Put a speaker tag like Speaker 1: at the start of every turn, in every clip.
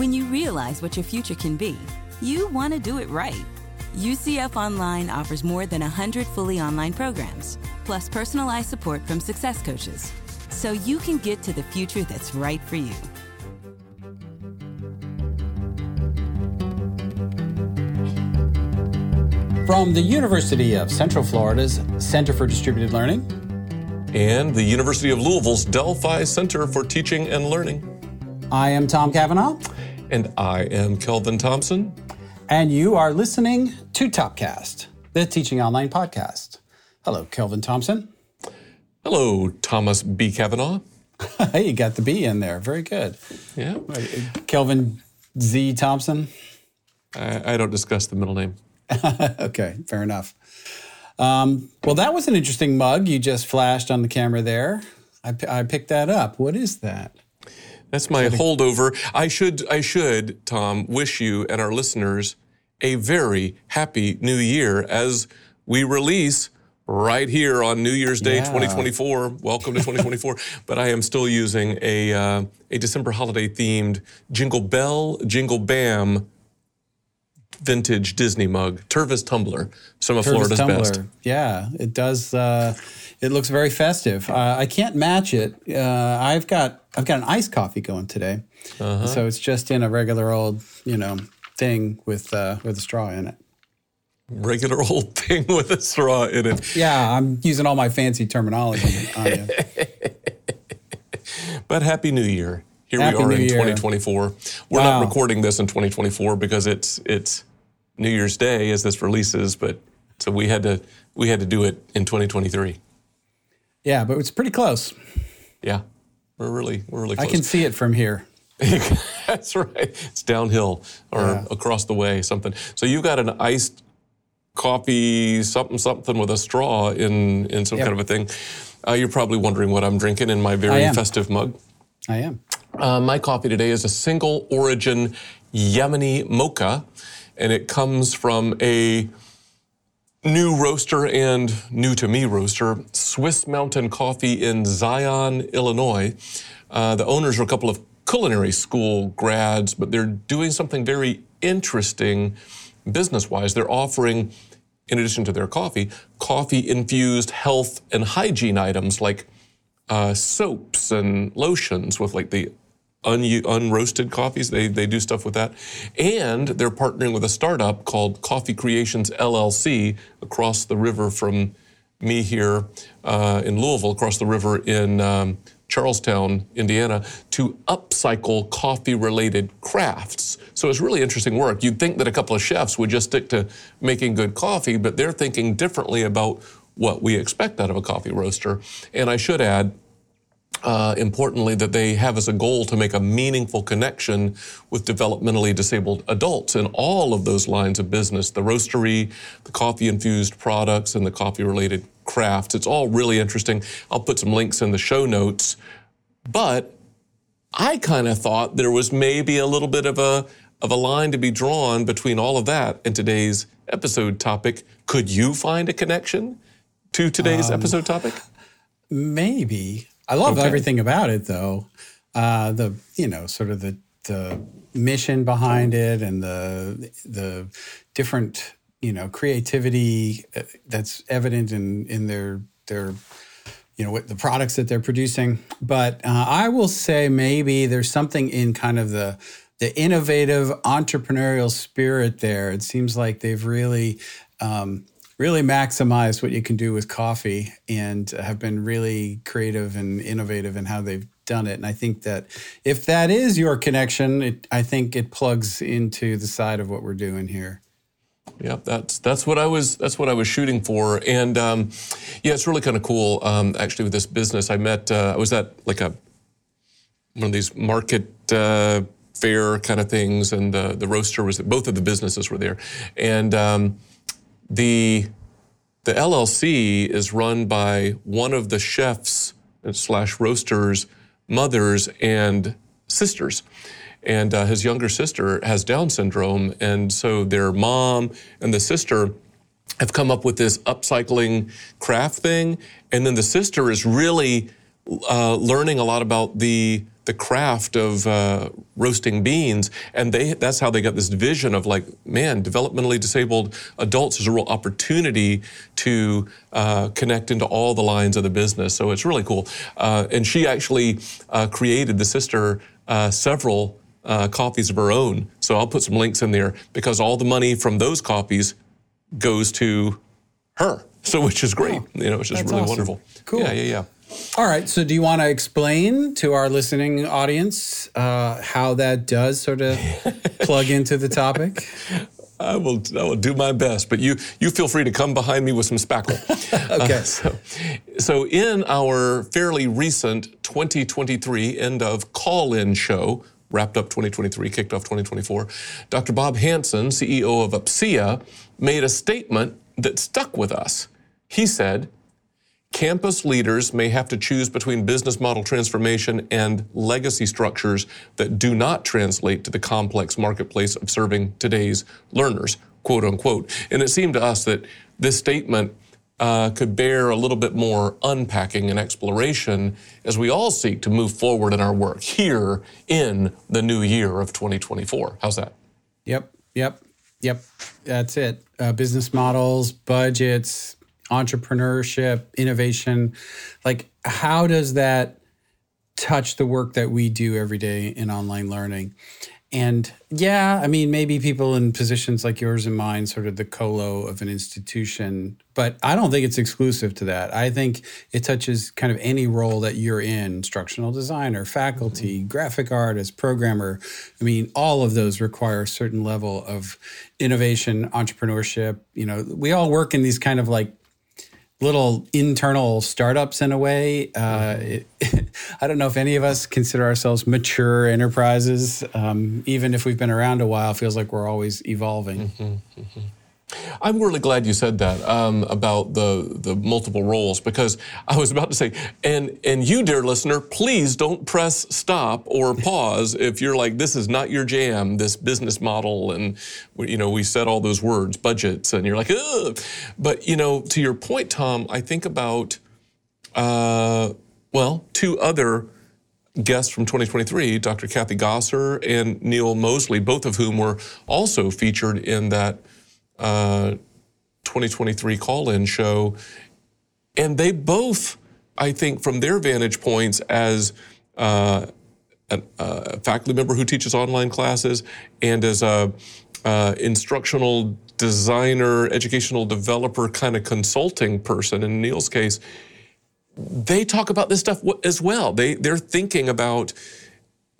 Speaker 1: When you realize what your future can be, you want to do it right. UCF Online offers more than 100 fully online programs, plus personalized support from success coaches, so you can get to the future that's right for you.
Speaker 2: From the University of Central Florida's Center for Distributed Learning
Speaker 3: and the University of Louisville's Delphi Center for Teaching and Learning.
Speaker 2: I am Tom Cavanaugh.
Speaker 3: And I am Kelvin Thompson.
Speaker 2: And you are listening to TOPcast, the teaching online podcast. Hello, Kelvin Thompson.
Speaker 3: Hello, Thomas B. Cavanaugh.
Speaker 2: hey, you got the B in there. Very good.
Speaker 3: Yeah.
Speaker 2: Kelvin Z. Thompson.
Speaker 3: I, I don't discuss the middle name.
Speaker 2: okay, fair enough. Um, well, that was an interesting mug you just flashed on the camera there. I, I picked that up. What is that?
Speaker 3: That's my holdover. I should, I should, Tom, wish you and our listeners a very happy new year as we release right here on New Year's Day, yeah. 2024. Welcome to 2024. but I am still using a uh, a December holiday themed Jingle Bell, Jingle Bam vintage Disney mug, Tervis tumbler, some of Florida's tumbler. best.
Speaker 2: Yeah, it does. Uh, it looks very festive. Uh, I can't match it. Uh, I've got I've got an iced coffee going today, uh-huh. so it's just in a regular old you know thing with uh, with a straw in it.
Speaker 3: Regular old thing with a straw in it.
Speaker 2: Yeah, I'm using all my fancy terminology on you.
Speaker 3: but happy New Year. Here happy we are New in Year. 2024. We're wow. not recording this in 2024 because it's it's New Year's Day as this releases, but so we had to we had to do it in 2023.
Speaker 2: Yeah, but it's pretty close.
Speaker 3: Yeah, we're really we're really. Close.
Speaker 2: I can see it from here.
Speaker 3: That's right. It's downhill or yeah. across the way, something. So you've got an iced coffee, something something with a straw in in some yep. kind of a thing. Uh, you're probably wondering what I'm drinking in my very festive mug.
Speaker 2: I am.
Speaker 3: Uh, my coffee today is a single origin Yemeni mocha and it comes from a new roaster and new to me roaster, Swiss Mountain Coffee in Zion, Illinois. Uh, the owners are a couple of culinary school grads, but they're doing something very interesting business wise. They're offering, in addition to their coffee, coffee infused health and hygiene items like uh, soaps and lotions with like the un- unroasted coffees. They, they do stuff with that. And they're partnering with a startup called Coffee Creations LLC across the river from me here uh, in Louisville, across the river in um, Charlestown, Indiana, to upcycle coffee related crafts. So it's really interesting work. You'd think that a couple of chefs would just stick to making good coffee, but they're thinking differently about what we expect out of a coffee roaster. And I should add, uh, importantly, that they have as a goal to make a meaningful connection with developmentally disabled adults in all of those lines of business the roastery, the coffee infused products, and the coffee related crafts. It's all really interesting. I'll put some links in the show notes. But I kind of thought there was maybe a little bit of a of a line to be drawn between all of that and today's episode topic. Could you find a connection to today's um, episode topic?
Speaker 2: Maybe. I love okay. everything about it, though. Uh, the you know sort of the the mission behind it and the the different you know creativity uh, that's evident in in their their you know what the products that they're producing. But uh, I will say maybe there's something in kind of the the innovative entrepreneurial spirit there. It seems like they've really um, really maximize what you can do with coffee and have been really creative and innovative in how they've done it. And I think that if that is your connection, it, I think it plugs into the side of what we're doing here.
Speaker 3: Yeah, that's that's what I was that's what I was shooting for, and um, yeah, it's really kind of cool. Um, actually, with this business, I met uh, I was at like a one of these market uh, fair kind of things, and uh, the roaster was both of the businesses were there, and um, the the LLC is run by one of the chefs slash roasters' mothers and sisters. And uh, his younger sister has Down syndrome. And so their mom and the sister have come up with this upcycling craft thing. And then the sister is really uh, learning a lot about the the craft of uh, roasting beans, and they that's how they got this vision of like, man, developmentally disabled adults is a real opportunity to uh, connect into all the lines of the business. So it's really cool. Uh, and she actually uh, created the sister uh, several uh, copies of her own. So I'll put some links in there because all the money from those copies goes to her. So which is great, oh, you know, which is really awesome. wonderful.
Speaker 2: Cool.
Speaker 3: Yeah, yeah, yeah.
Speaker 2: All right. So, do you want to explain to our listening audience uh, how that does sort of plug into the topic?
Speaker 3: I will, I will do my best, but you, you feel free to come behind me with some spackle.
Speaker 2: okay. Uh,
Speaker 3: so, so, in our fairly recent 2023 end of call in show, wrapped up 2023, kicked off 2024, Dr. Bob Hansen, CEO of UPCEA, made a statement that stuck with us. He said, Campus leaders may have to choose between business model transformation and legacy structures that do not translate to the complex marketplace of serving today's learners, quote unquote. And it seemed to us that this statement uh, could bear a little bit more unpacking and exploration as we all seek to move forward in our work here in the new year of 2024. How's that?
Speaker 2: Yep, yep, yep. That's it. Uh, business models, budgets, entrepreneurship, innovation. Like, how does that touch the work that we do every day in online learning? And yeah, I mean, maybe people in positions like yours and mine, sort of the COLO of an institution, but I don't think it's exclusive to that. I think it touches kind of any role that you're in instructional designer, faculty, mm-hmm. graphic artist, programmer. I mean, all of those require a certain level of innovation, entrepreneurship. You know, we all work in these kind of like little internal startups in a way. Uh, it, I don't know if any of us consider ourselves mature enterprises. Um, even if we've been around a while, feels like we're always evolving. Mm-hmm, mm-hmm.
Speaker 3: I'm really glad you said that um, about the the multiple roles because I was about to say, and and you, dear listener, please don't press stop or pause if you're like this is not your jam, this business model, and you know we said all those words, budgets, and you're like, Ugh. but you know, to your point, Tom, I think about uh, well, two other guests from 2023, Dr. Kathy Gosser and Neil Mosley, both of whom were also featured in that 2023 call in show. And they both, I think, from their vantage points as uh, a, a, faculty member who teaches online classes and as a uh, instructional designer, educational developer kind of consulting person, in Neil's case, they talk about this stuff as well. They, they're thinking about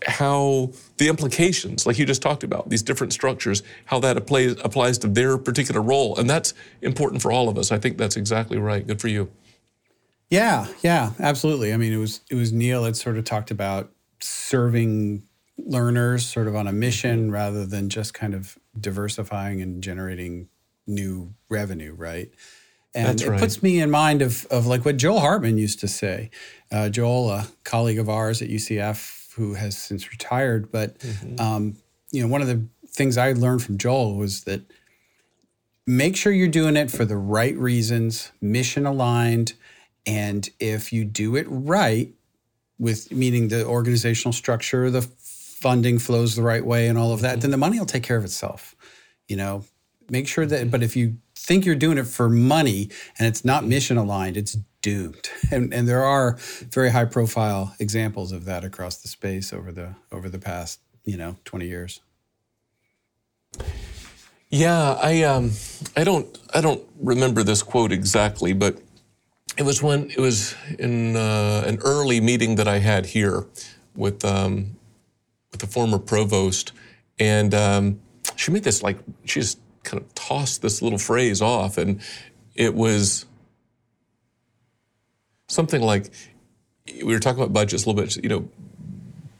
Speaker 3: how the implications, like you just talked about, these different structures, how that applies, applies to their particular role. And that's important for all of us. I think that's exactly right. Good for you.
Speaker 2: Yeah, yeah, absolutely. I mean, it was it was Neil that sort of talked about serving learners sort of on a mission rather than just kind of diversifying and generating new revenue, right? And That's it right. puts me in mind of, of like what Joel Hartman used to say. Uh, Joel, a colleague of ours at UCF, who has since retired. But mm-hmm. um, you know, one of the things I learned from Joel was that make sure you're doing it for the right reasons, mission aligned, and if you do it right, with meaning the organizational structure, the funding flows the right way, and all of that, mm-hmm. then the money will take care of itself. You know, make sure that. But if you think you're doing it for money and it's not mission aligned, it's doomed. And, and there are very high profile examples of that across the space over the over the past you know 20 years.
Speaker 3: Yeah, I um, I don't I don't remember this quote exactly, but it was when it was in uh, an early meeting that I had here with um, with the former provost, and um, she made this like she just kind of tossed this little phrase off, and it was something like we were talking about budgets a little bit. You know,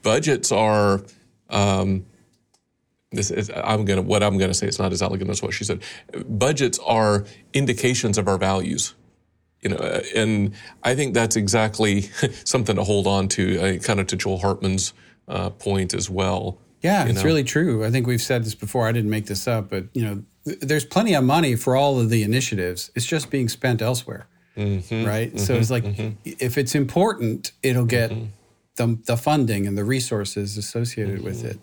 Speaker 3: budgets are. Um, this is, I'm gonna what I'm gonna say. It's not as elegant as what she said. Budgets are indications of our values. You know, and I think that's exactly something to hold on to. Uh, kind of to Joel Hartman's uh, point as well.
Speaker 2: Yeah, it's know? really true. I think we've said this before. I didn't make this up, but you know, there's plenty of money for all of the initiatives. It's just being spent elsewhere. Mm-hmm, right? Mm-hmm, so it's like mm-hmm. if it's important, it'll get mm-hmm. the, the funding and the resources associated mm-hmm. with it.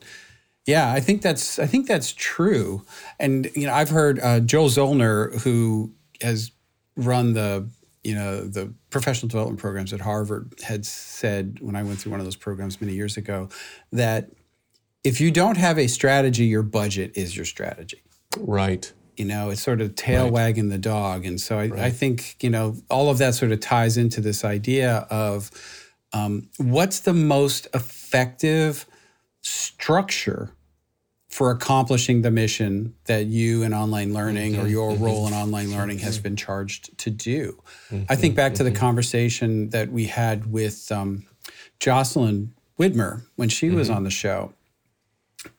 Speaker 2: Yeah, I think that's I think that's true. And you know, I've heard uh, Joel Zolner, who has run the you know the professional development programs at Harvard, had said when I went through one of those programs many years ago that if you don't have a strategy, your budget is your strategy.
Speaker 3: Right.
Speaker 2: You know, it's sort of tail right. wagging the dog. And so I, right. I, think, you know, all of that sort of ties into this idea of um, what's the most effective structure for accomplishing the mission that you in online learning mm-hmm. or your mm-hmm. role in online learning has been charged to do. Mm-hmm. I think back to the mm-hmm. conversation that we had with um, Jocelyn Widmer when she was mm-hmm. on the show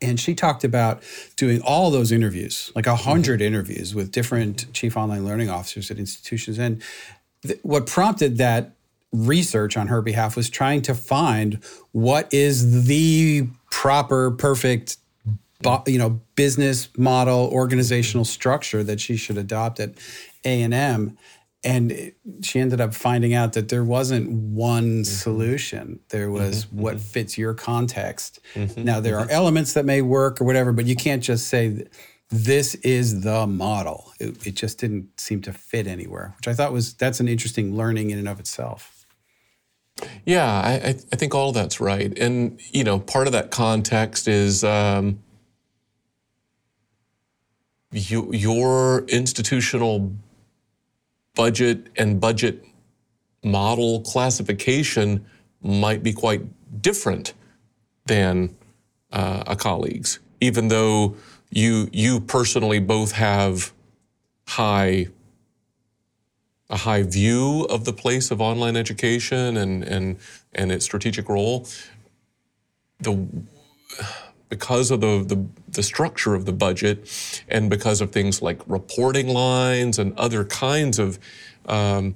Speaker 2: and she talked about doing all those interviews like a 100 mm-hmm. interviews with different chief online learning officers at institutions. And th- what prompted that research on her behalf was trying to find what is the proper perfect you know business model organizational structure that she should adopt at a&m and she ended up finding out that there wasn't one mm-hmm. solution. There was mm-hmm, what mm-hmm. fits your context. Mm-hmm, now there are mm-hmm. elements that may work or whatever but you can't just say this is the model. It, it, just didn't seem to fit anywhere which i thought was that's an interesting learning in and of itself.
Speaker 3: Yeah i, I think all that's right. And you know part of that context is um, you, your institutional budget and budget model classification might be quite different than uh, a colleague's, even though you you personally both have high a high view of the place of online education and and and its strategic role. The because of the, the, the, structure of the budget and because of things like reporting lines and other kinds of um,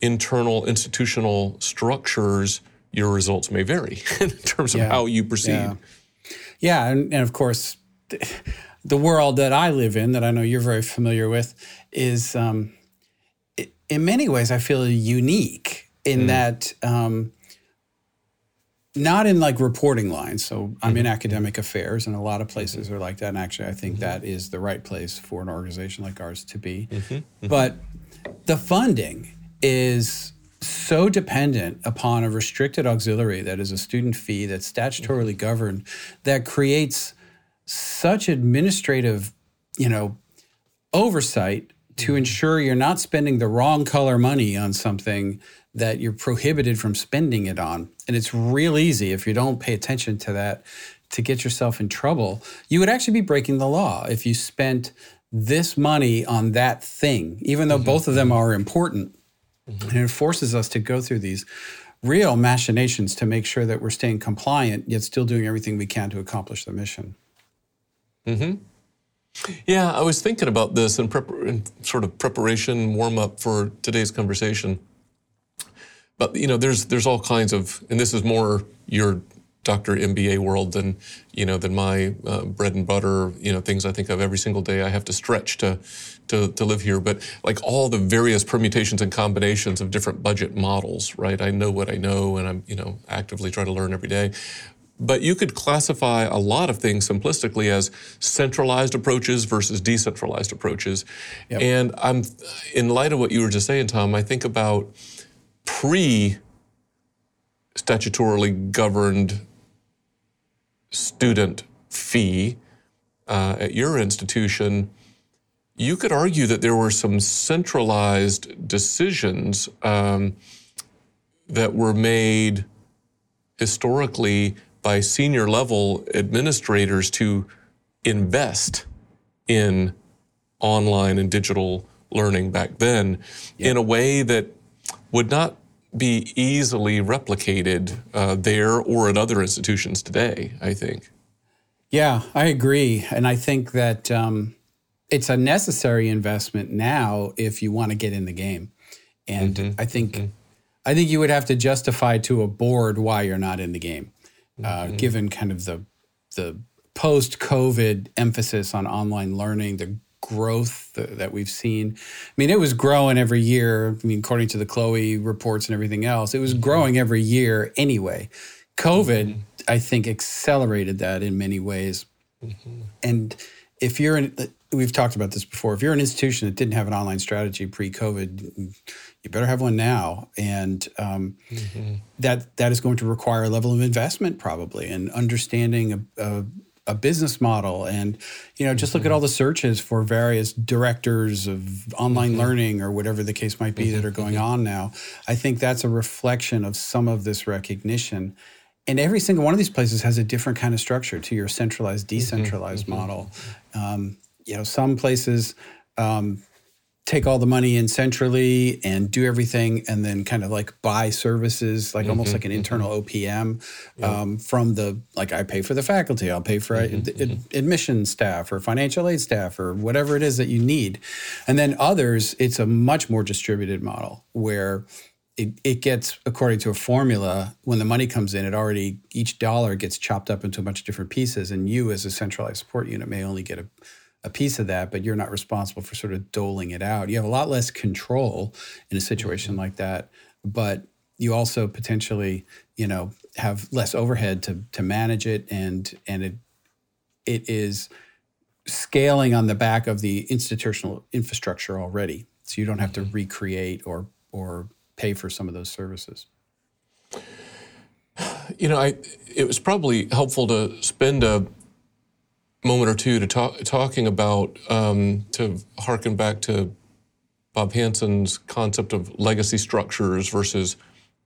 Speaker 3: internal institutional structures, your results may vary in terms of yeah. how you proceed.
Speaker 2: Yeah, yeah and, and of course, the world that I live in, that I know you're very familiar with, is um, in many ways, I feel unique in mm. that. Um, not in like reporting lines. So I'm in mm-hmm. academic affairs, and a lot of places mm-hmm. are like that. And actually, I think mm-hmm. that is the right place for an organization like ours to be. Mm-hmm. mm-hmm. But the funding is so dependent upon a restricted auxiliary that is a student fee that's statutorily governed that creates such administrative, you know, oversight to ensure you're not spending the wrong color money on something that you're prohibited from spending it on. And it's real easy if you don't pay attention to that to get yourself in trouble. You would actually be breaking the law if you spent this money on that thing, even though mm-hmm. both of them are important. Mm-hmm. And it forces us to go through these real machinations to make sure that we're staying compliant, yet still doing everything we can to accomplish the mission.
Speaker 3: hmm Yeah, I was thinking about this in, prep- in sort of preparation, warm up for today's conversation. But you know, there's there's all kinds of, and this is more your doctor MBA world than you know than my uh, bread and butter. You know, things I think of every single day. I have to stretch to to to live here. But like all the various permutations and combinations of different budget models, right? I know what I know, and I'm you know actively trying to learn every day. But you could classify a lot of things simplistically as centralized approaches versus decentralized approaches. Yep. And I'm in light of what you were just saying, Tom. I think about pre statutorily governed student fee uh, at your institution, you could argue that there were some centralized decisions um, that were made historically by senior level administrators to invest in online and digital learning back then in a way that would not be easily replicated uh, there or at other institutions today, I think.
Speaker 2: Yeah, I agree. And I think that um, it's a necessary investment now if you want to get in the game. And mm-hmm. I think mm-hmm. I think you would have to justify to a board why you're not in the game, uh, mm-hmm. given kind of the the post COVID emphasis on online learning, the growth that we've seen. I mean, it was growing every year. I mean, according to the CHLOE reports and everything else, it was mm-hmm. growing every year anyway. COVID, mm-hmm. I think, accelerated that in many ways. Mm-hmm. And if you're in, we've talked about this before. If you're an institution that didn't have an online strategy pre-COVID, you better have one now, and um, mm-hmm. that that is going to require a level of investment probably and understanding a, a, a business model. And you know, just mm-hmm. look at mm-hmm. all the searches for various directors of online mm-hmm. learning or whatever the case might be that are going mm-hmm. on now. I think that's a reflection of some of this recognition and every single one of these places has a different kind of structure to your centralized mm-hmm. decentralized mm-hmm. model um, you know some places um, take all the money in centrally and do everything and then kind of like buy services like mm-hmm, almost like an mm-hmm. internal opm um, from the like i pay for the faculty i'll pay for mm-hmm, ad- mm-hmm. admission staff or financial aid staff or whatever it is that you need and then others it's a much more distributed model where it, it gets according to a formula when the money comes in it already each dollar gets chopped up into a bunch of different pieces and you as a centralized support unit may only get a, a piece of that but you're not responsible for sort of doling it out you have a lot less control in a situation mm-hmm. like that but you also potentially you know have less overhead to to manage it and and it it is scaling on the back of the institutional infrastructure already so you don't have to mm-hmm. recreate or or pay for some of those services?
Speaker 3: You know, I, it was probably helpful to spend a moment or two to talk, talking about, um, to harken back to Bob Hansen's concept of legacy structures versus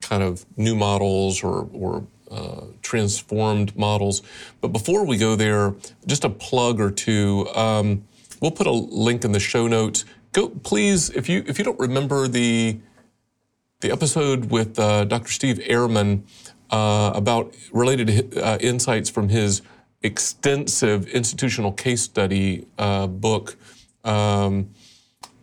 Speaker 3: kind of new models or, or uh, transformed models. But before we go there, just a plug or two. Um, we'll put a link in the show notes. Go, please, if you if you don't remember the the episode with uh, Dr. Steve Ehrmann uh, about related uh, insights from his extensive institutional case study uh, book um,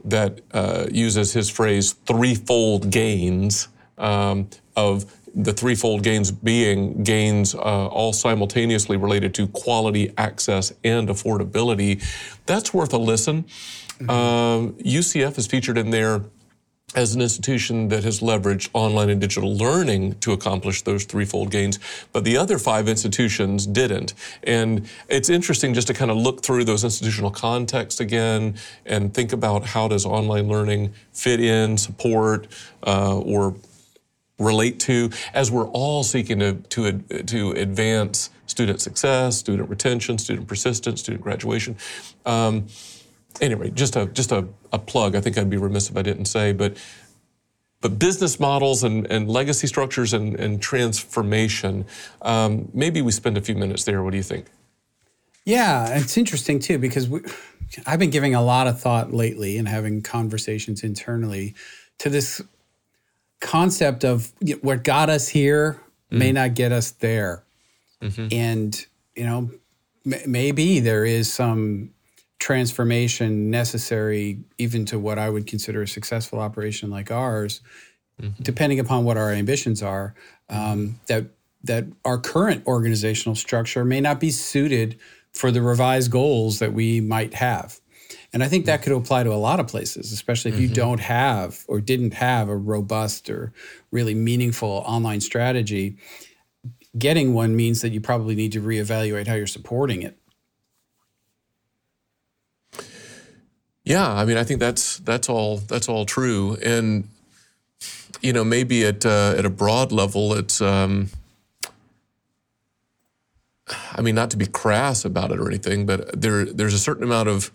Speaker 3: that uh, uses his phrase threefold gains um, of the threefold gains being gains uh, all simultaneously related to quality, access, and affordability. That's worth a listen. Mm-hmm. UCF um, is featured in there as an institution that has leveraged online and digital learning to accomplish those threefold gains, but the other five institutions didn't. And it's interesting just to kind of look through those institutional contexts again and think about how does online learning fit in, support, uh, or relate to, as we're all seeking to, to, to advance student success, student retention, student persistence, student graduation. Um, anyway, just a just a, a plug. I think I'd be remiss if I didn't say, but but business models and, and legacy structures and, and transformation. Um, maybe we spend a few minutes there. What do you think?
Speaker 2: Yeah, it's interesting too because we, I've been giving a lot of thought lately and having conversations internally to this concept of what got us here mm-hmm. may not get us there, mm-hmm. and you know m- maybe there is some transformation necessary even to what I would consider a successful operation like ours, mm-hmm. depending upon what our ambitions are, um, that that our current organizational structure may not be suited for the revised goals that we might have. And I think that could apply to a lot of places, especially if mm-hmm. you don't have or didn't have a robust or really meaningful online strategy. Getting one means that you probably need to reevaluate how you're supporting it.
Speaker 3: Yeah, I mean, I think that's that's all that's all true, and you know, maybe at uh, at a broad level, it's. Um, I mean, not to be crass about it or anything, but there there's a certain amount of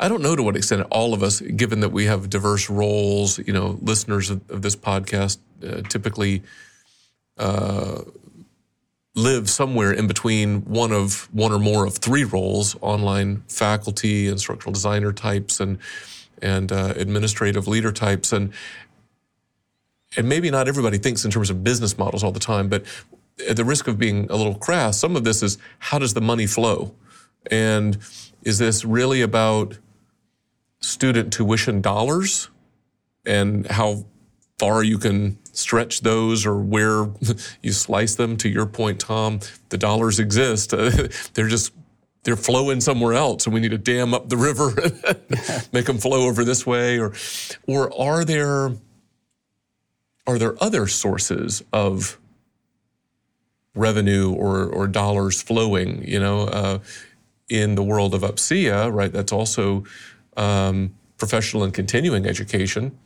Speaker 3: I don't know to what extent all of us, given that we have diverse roles, you know, listeners of, of this podcast uh, typically uh, live somewhere in between one of one or more of three roles: online faculty, instructional designer types, and and uh, administrative leader types, and and maybe not everybody thinks in terms of business models all the time, but at the risk of being a little crass, some of this is how does the money flow, and is this really about student tuition dollars? And how far you can stretch those or where you slice them. To your point, Tom, the dollars exist. they're just they're flowing somewhere else and we need to dam up the river make them flow over this way or or are there are there other sources of revenue or, or dollars flowing you know uh, in the world of UPCEA right that's also um, professional and continuing education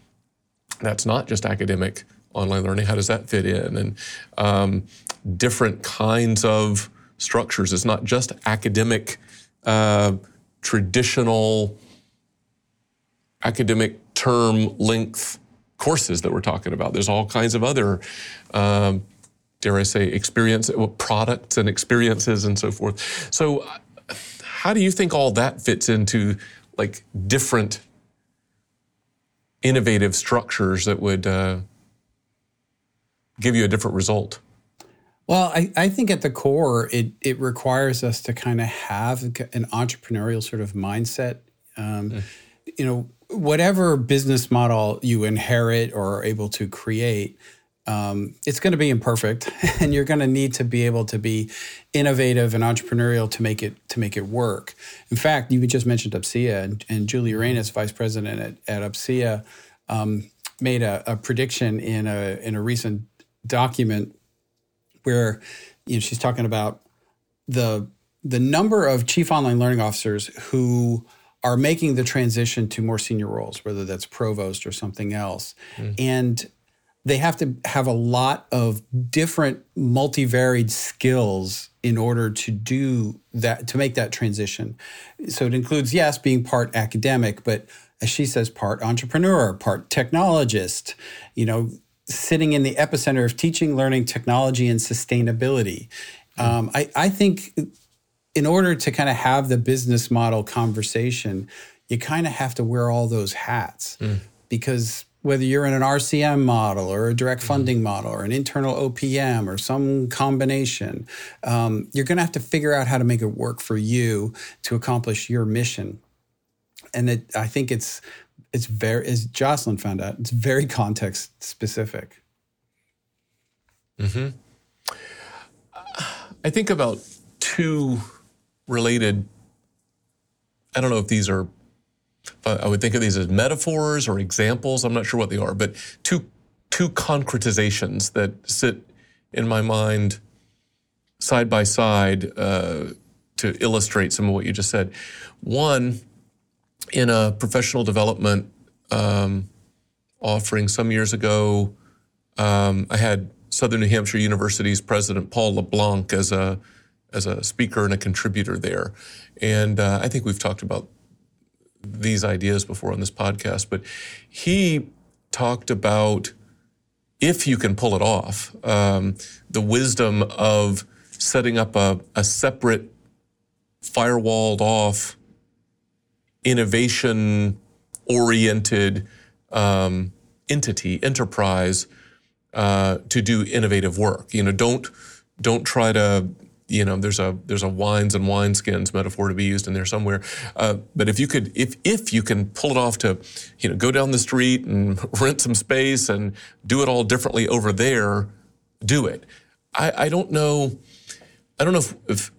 Speaker 3: that's not just academic online learning how does that fit in and um, different kinds of structures. It's not just academic, uh, traditional academic term length courses that we're talking about. There's all kinds of other, um, dare I say, experience products and experiences and so forth. So, how do you think all that fits into like different innovative structures that would uh, give you a different result?
Speaker 2: Well, I, I think at the core, it it requires us to kind of have an entrepreneurial sort of mindset. Um, mm. You know, whatever business model you inherit or are able to create, um, it's going to be imperfect, and you're going to need to be able to be innovative and entrepreneurial to make it to make it work. In fact, you just mentioned UPCEA and, and Julie Uranis, vice president at, at UPCEA, um, made a, a prediction in a in a recent document where you know she's talking about the the number of chief online learning officers who are making the transition to more senior roles, whether that's provost or something else, mm. and they have to have a lot of different multivaried skills in order to do that to make that transition so it includes yes being part academic but as she says part entrepreneur part technologist you know sitting in the epicenter of teaching, learning, technology, and sustainability. Um, I, I think in order to kind of have the business model conversation, you kind of have to wear all those hats mm. because whether you're in an RCM model or a direct funding mm. model or an internal OPM or some combination, um, you're going to have to figure out how to make it work for you to accomplish your mission. And it, I think it's it's very as Jocelyn found out, it's very context specific.
Speaker 3: Hmm. I think about two related. I don't know if these are. I would think of these as metaphors or examples. I'm not sure what they are, but two two concretizations that sit in my mind side by side uh, to illustrate some of what you just said. One in a professional development um, offering some years ago. Um, I had Southern New Hampshire University's President Paul LeBlanc as a as a speaker and a contributor there, and uh, I think we've talked about these ideas before on this podcast. But he talked about if you can pull it off, um, the wisdom of setting up a, a separate firewalled off innovation oriented um, entity, enterprise uh, to do innovative work. You know, don't don't try to you know there's a there's a wines and wineskins metaphor to be used in there somewhere uh, but if you could if if you can pull it off to you know go down the street and rent some space and do it all differently over there do it i, I don't know i don't know if, if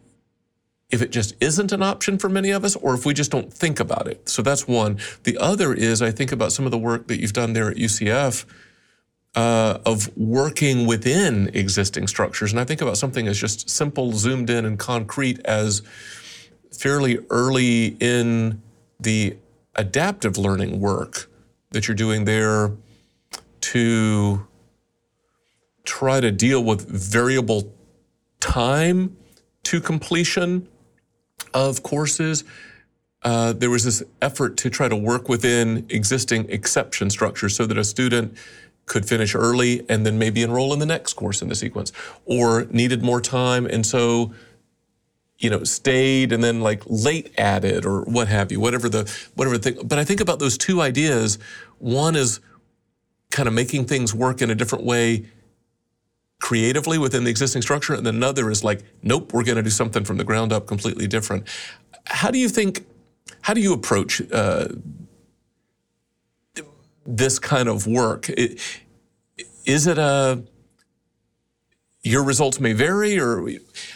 Speaker 3: if it just isn't an option for many of us or if we just don't think about it. So that's one. The other is I think about some of the work that you've done there at UCF uh, of working within existing structures. And I think about something as just simple, zoomed in, and concrete as fairly early in the adaptive learning work that you're doing there to try to deal with variable time to completion of courses, uh, there was this effort to try to work within existing exception structures so that a student could finish early and then maybe enroll in the next course in the sequence, or needed more time and so you know stayed and then like late added or what have you, whatever the whatever the thing. But I think about those two ideas. One is kind of making things work in a different way creatively within the existing structure, and then another is like, nope, we're going to do something from the ground up completely different. How do you think? How do you approach uh, this kind of work? It, is it a your results may vary, or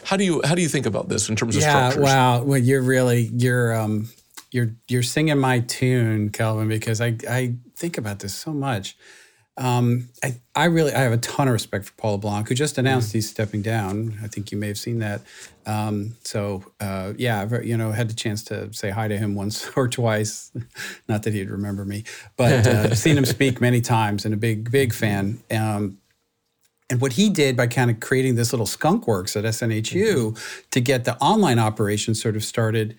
Speaker 3: how do you how do you think about this in terms of
Speaker 2: yeah,
Speaker 3: structures?
Speaker 2: wow. Well, you're really you're um, you're you're singing my tune, Kelvin, because I I think about this so much. Um, I, I really I have a ton of respect for Paul LeBlanc, who just announced mm-hmm. he's stepping down. I think you may have seen that. Um, so uh, yeah, I've you know had the chance to say hi to him once or twice. Not that he'd remember me, but uh, seen him speak many times and a big big fan. Um, and what he did by kind of creating this little skunk works at SNHU mm-hmm. to get the online operation sort of started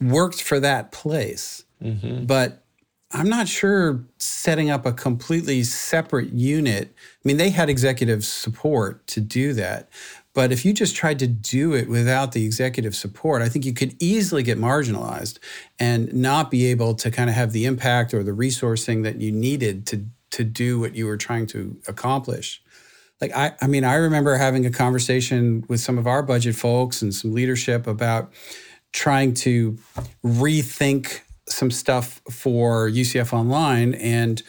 Speaker 2: worked for that place. Mm-hmm. But I'm not sure setting up a completely separate unit. I mean, they had executive support to do that. But if you just tried to do it without the executive support, I think you could easily get marginalized and not be able to kind of have the impact or the resourcing that you needed to, to do what you were trying to accomplish like I, I mean, I remember having a conversation with some of our budget folks and some leadership about trying to rethink some stuff for UCF Online, and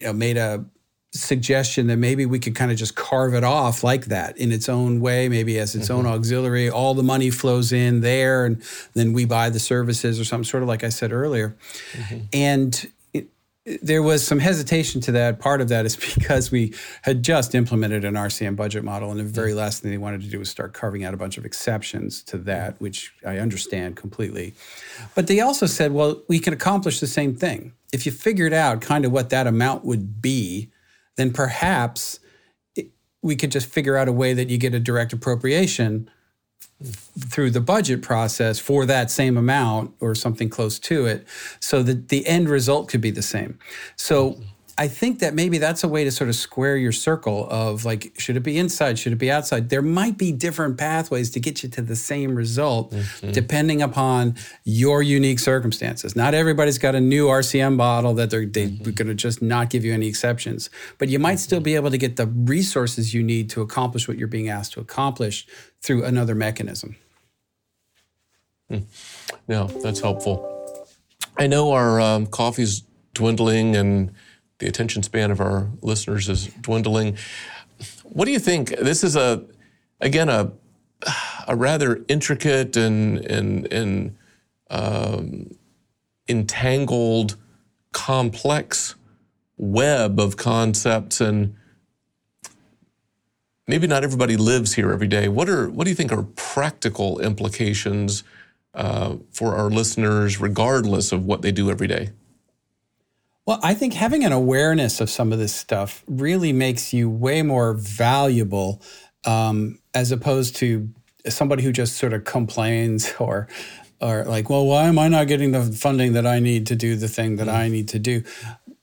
Speaker 2: you know, made a suggestion that maybe we could kind of just carve it off like that in its own way, maybe as its mm-hmm. own auxiliary. All the money flows in there, and then we buy the services or something, sort of like I said earlier. Mm-hmm. And there was some hesitation to that. Part of that is because we had just implemented an RCM budget model, and the very last thing they wanted to do was start carving out a bunch of exceptions to that, which I understand completely. But they also said, well, we can accomplish the same thing. If you figured out kind of what that amount would be, then perhaps we could just figure out a way that you get a direct appropriation through the budget process for that same amount or something close to it so that the end result could be the same. So I think that maybe that's a way to sort of square your circle of like, should it be inside? Should it be outside? There might be different pathways to get you to the same result mm-hmm. depending upon your unique circumstances. Not everybody's got a new RCM model that they're, they mm-hmm. going to just not give you any exceptions, but you might mm-hmm. still be able to get the resources you need to accomplish what you're being asked to accomplish through another mechanism.
Speaker 3: Mm. Yeah, that's helpful. I know our um, coffee's dwindling and the attention span of our listeners is dwindling. What do you think? This is a, again, a, a rather intricate and, and, and um, entangled, complex web of concepts and maybe not everybody lives here every day. What are what do you think are practical implications uh, for our listeners, regardless of what they do every day?
Speaker 2: Well, I think having an awareness of some of this stuff really makes you way more valuable um, as opposed to somebody who just sort of complains or or like, well, why am I not getting the funding that I need to do the thing that mm. I need to do?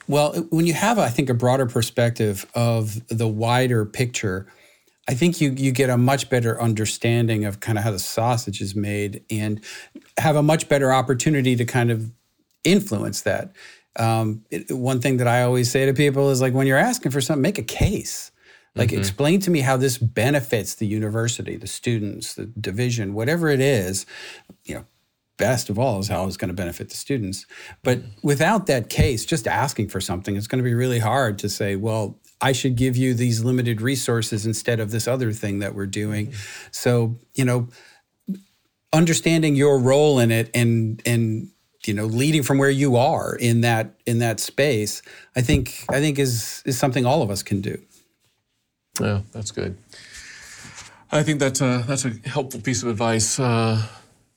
Speaker 2: Well, when you have, I think, a broader perspective of the wider picture, I think you you get a much better understanding of kind of how the sausage is made and have a much better opportunity to kind of influence that. Um, it, one thing that I always say to people is like, when you're asking for something, make a case. Like, mm-hmm. explain to me how this benefits the university, the students, the division, whatever it is. You know, best of all is how it's going to benefit the students. But without that case, just asking for something, it's going to be really hard to say, well, I should give you these limited resources instead of this other thing that we're doing. Mm-hmm. So, you know, understanding your role in it and and you know leading from where you are in that in that space i think i think is is something all of us can do.
Speaker 3: Yeah that's good. I think that's a that's a helpful piece of advice uh,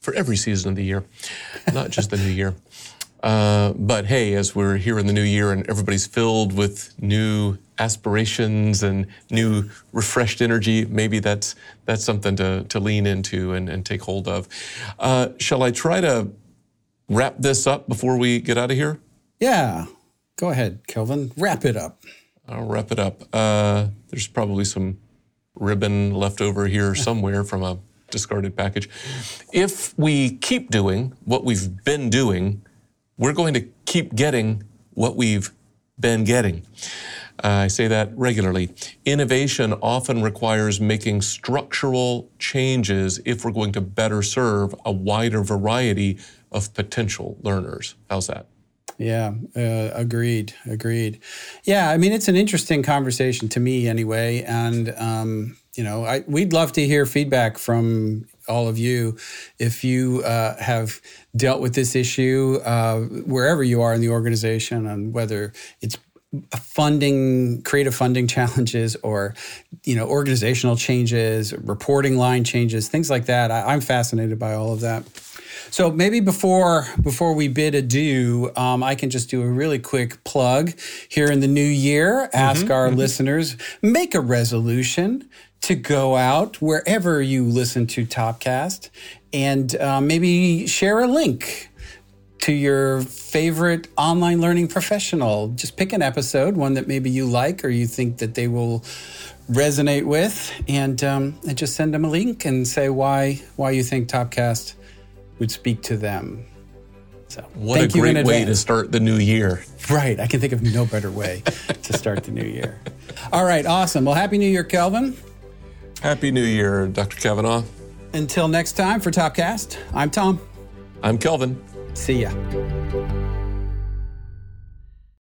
Speaker 3: for every season of the year not just the new year. Uh, but hey as we're here in the new year and everybody's filled with new aspirations and new refreshed energy maybe that's that's something to to lean into and, and take hold of. Uh, shall i try to wrap this up before we get out of here?
Speaker 2: Yeah. Go ahead, Kelvin. Wrap it up.
Speaker 3: I'll wrap it up. Uh, there's probably some ribbon left over here somewhere from a discarded package. If we keep doing what we've been doing, we're going to keep getting what we've been getting. Uh, I say that regularly. Innovation often requires making structural changes if we're going to better serve a wider variety of potential learners. How's that?
Speaker 2: Yeah, uh, agreed. Agreed. Yeah, I mean, it's an interesting conversation to me anyway. And, um, you know, I, we'd love to hear feedback from all of you if you uh, have dealt with this issue uh, wherever you are in the organization and whether it's funding creative funding challenges or you know organizational changes reporting line changes things like that I, am fascinated by all of that so maybe before before we bid adieu um, i can just do a really quick plug here in the new year ask mm-hmm, our mm-hmm. listeners make a resolution to go out wherever you listen to TOPcast and uh, maybe share a link to your favorite online learning professional. Just pick an episode, one that maybe you like or you think that they will resonate with, and, um, and just send them a link and say why why you think TOPcast would speak to them.
Speaker 3: So, what a great way to start the new year!
Speaker 2: Right, I can think of no better way to start the new year. All right, awesome. Well, happy New Year, Kelvin.
Speaker 3: Happy New Year, Dr. Cavanagh.
Speaker 2: Until next time for TOPcast, I'm Tom.
Speaker 3: I'm Kelvin.
Speaker 2: See ya.